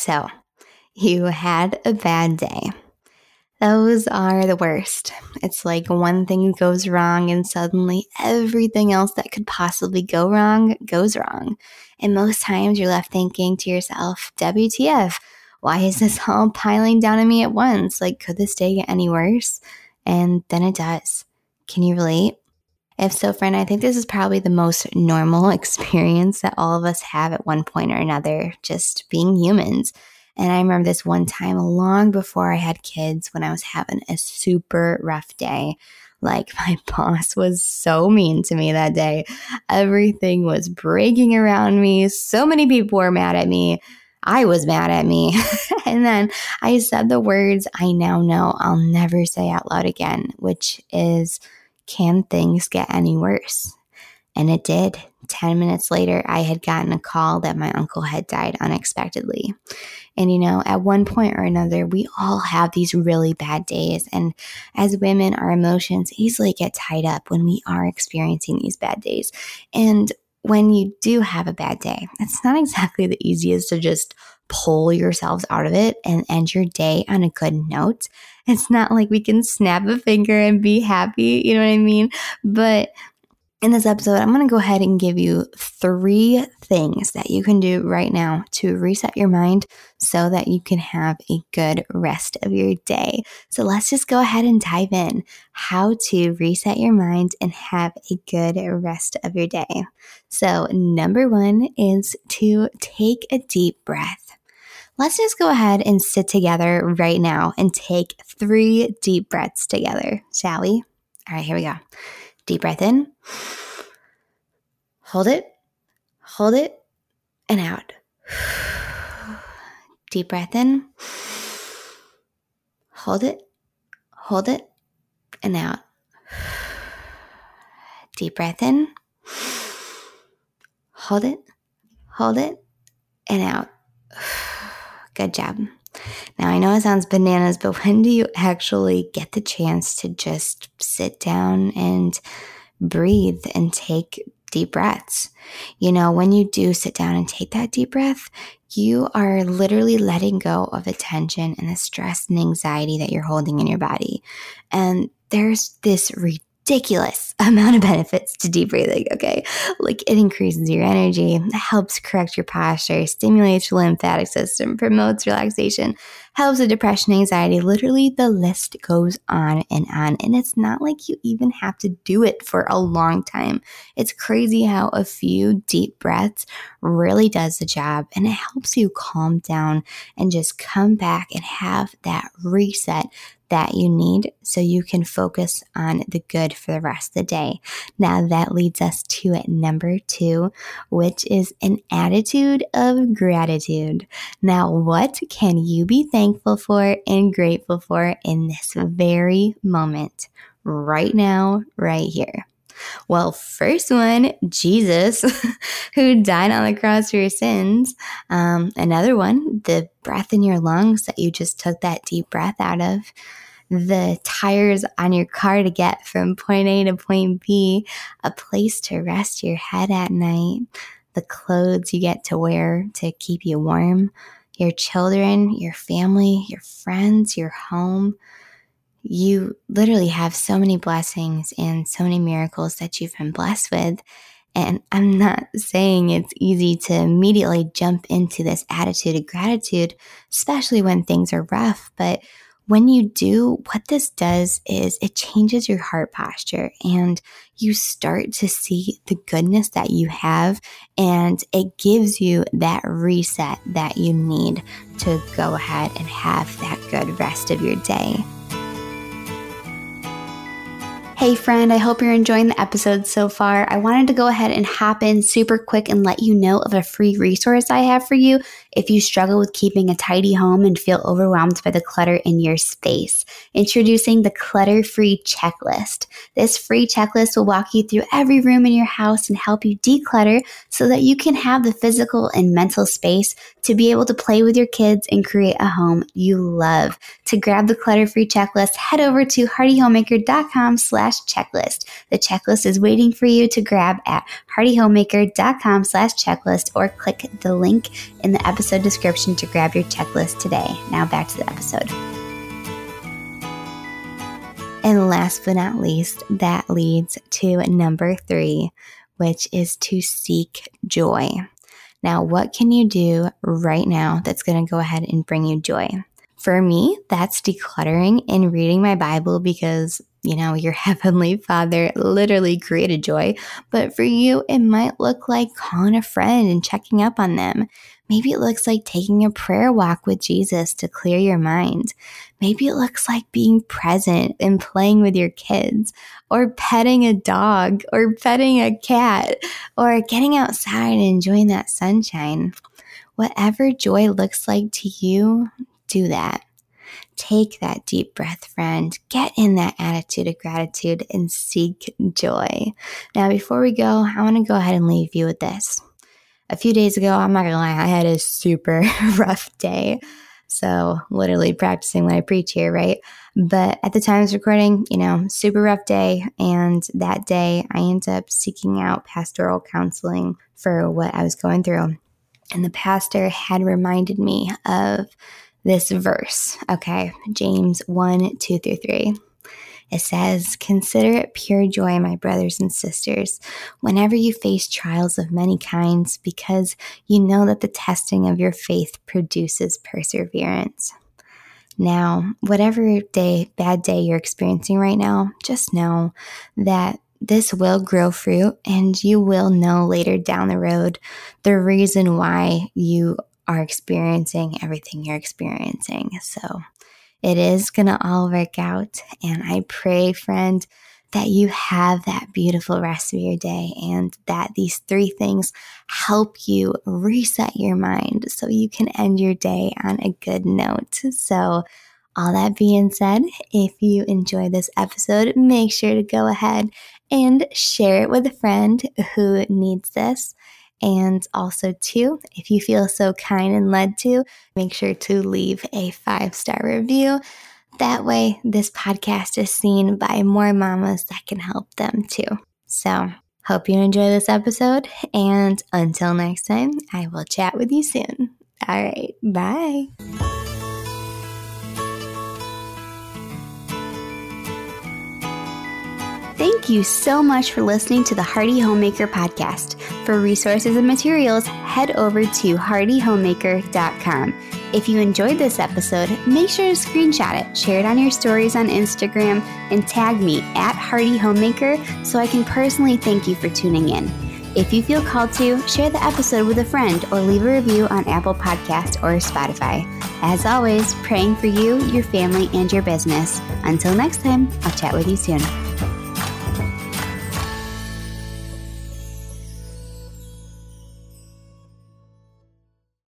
So, you had a bad day. Those are the worst. It's like one thing goes wrong, and suddenly everything else that could possibly go wrong goes wrong. And most times you're left thinking to yourself, WTF, why is this all piling down on me at once? Like, could this day get any worse? And then it does. Can you relate? If so, friend, I think this is probably the most normal experience that all of us have at one point or another, just being humans. And I remember this one time long before I had kids when I was having a super rough day. Like my boss was so mean to me that day. Everything was breaking around me. So many people were mad at me. I was mad at me. and then I said the words I now know I'll never say out loud again, which is, Can things get any worse? And it did. 10 minutes later, I had gotten a call that my uncle had died unexpectedly. And, you know, at one point or another, we all have these really bad days. And as women, our emotions easily get tied up when we are experiencing these bad days. And when you do have a bad day, it's not exactly the easiest to just pull yourselves out of it and end your day on a good note. It's not like we can snap a finger and be happy, you know what I mean? But in this episode, I'm going to go ahead and give you three things that you can do right now to reset your mind so that you can have a good rest of your day. So let's just go ahead and dive in how to reset your mind and have a good rest of your day. So, number one is to take a deep breath. Let's just go ahead and sit together right now and take three deep breaths together, shall we? All right, here we go. Deep breath in. Hold it, hold it, and out. Deep breath in. Hold it, hold it, and out. Deep breath in. Hold it, hold it, and out. Good job. Now, I know it sounds bananas, but when do you actually get the chance to just sit down and breathe and take deep breaths? You know, when you do sit down and take that deep breath, you are literally letting go of the tension and the stress and anxiety that you're holding in your body. And there's this amount of benefits to deep breathing. Okay. Like it increases your energy, helps correct your posture, stimulates your lymphatic system, promotes relaxation, helps with depression, anxiety. Literally, the list goes on and on. And it's not like you even have to do it for a long time. It's crazy how a few deep breaths really does the job and it helps you calm down and just come back and have that reset that you need so you can focus on the good for the rest of the day. Now, that leads us to number two, which is an attitude of gratitude. Now, what can you be thankful for and grateful for in this very moment, right now, right here? Well, first one, Jesus, who died on the cross for your sins. Um, another one, the breath in your lungs that you just took that deep breath out of. The tires on your car to get from point A to point B, a place to rest your head at night, the clothes you get to wear to keep you warm, your children, your family, your friends, your home you literally have so many blessings and so many miracles that you've been blessed with. And I'm not saying it's easy to immediately jump into this attitude of gratitude, especially when things are rough. But when you do, what this does is it changes your heart posture and you start to see the goodness that you have and it gives you that reset that you need to go ahead and have that good rest of your day. Hey, friend, I hope you're enjoying the episode so far. I wanted to go ahead and hop in super quick and let you know of a free resource I have for you if you struggle with keeping a tidy home and feel overwhelmed by the clutter in your space. Introducing the Clutter Free Checklist. This free checklist will walk you through every room in your house and help you declutter so that you can have the physical and mental space to be able to play with your kids and create a home you love. To grab the Clutter Free Checklist, head over to heartyhomemaker.com slash checklist. The checklist is waiting for you to grab at heartyhomemaker.com slash checklist or click the link in the episode description to grab your checklist today. Now back to the episode. And last but not least, that leads to number three, which is to seek joy. Now, what can you do right now that's going to go ahead and bring you joy? For me, that's decluttering and reading my Bible because, you know, your heavenly father literally created joy. But for you, it might look like calling a friend and checking up on them. Maybe it looks like taking a prayer walk with Jesus to clear your mind. Maybe it looks like being present and playing with your kids, or petting a dog, or petting a cat, or getting outside and enjoying that sunshine. Whatever joy looks like to you, do that. Take that deep breath, friend. Get in that attitude of gratitude and seek joy. Now, before we go, I want to go ahead and leave you with this a few days ago, I'm not gonna lie, I had a super rough day. So, literally practicing what I preach here, right? But at the time of recording, you know, super rough day. And that day, I ended up seeking out pastoral counseling for what I was going through. And the pastor had reminded me of this verse, okay? James 1 2 through 3. It says, Consider it pure joy, my brothers and sisters, whenever you face trials of many kinds, because you know that the testing of your faith produces perseverance. Now, whatever day, bad day you're experiencing right now, just know that this will grow fruit and you will know later down the road the reason why you are experiencing everything you're experiencing. So it is going to all work out. And I pray, friend, that you have that beautiful rest of your day and that these three things help you reset your mind so you can end your day on a good note. So, all that being said, if you enjoy this episode, make sure to go ahead and share it with a friend who needs this. And also, too, if you feel so kind and led to, make sure to leave a five star review. That way, this podcast is seen by more mamas that can help them too. So, hope you enjoy this episode. And until next time, I will chat with you soon. All right, bye. Thank you so much for listening to the Hearty Homemaker podcast. For resources and materials, head over to heartyhomemaker.com. If you enjoyed this episode, make sure to screenshot it, share it on your stories on Instagram, and tag me at Hearty Homemaker so I can personally thank you for tuning in. If you feel called to, share the episode with a friend or leave a review on Apple Podcast or Spotify. As always, praying for you, your family, and your business. Until next time, I'll chat with you soon.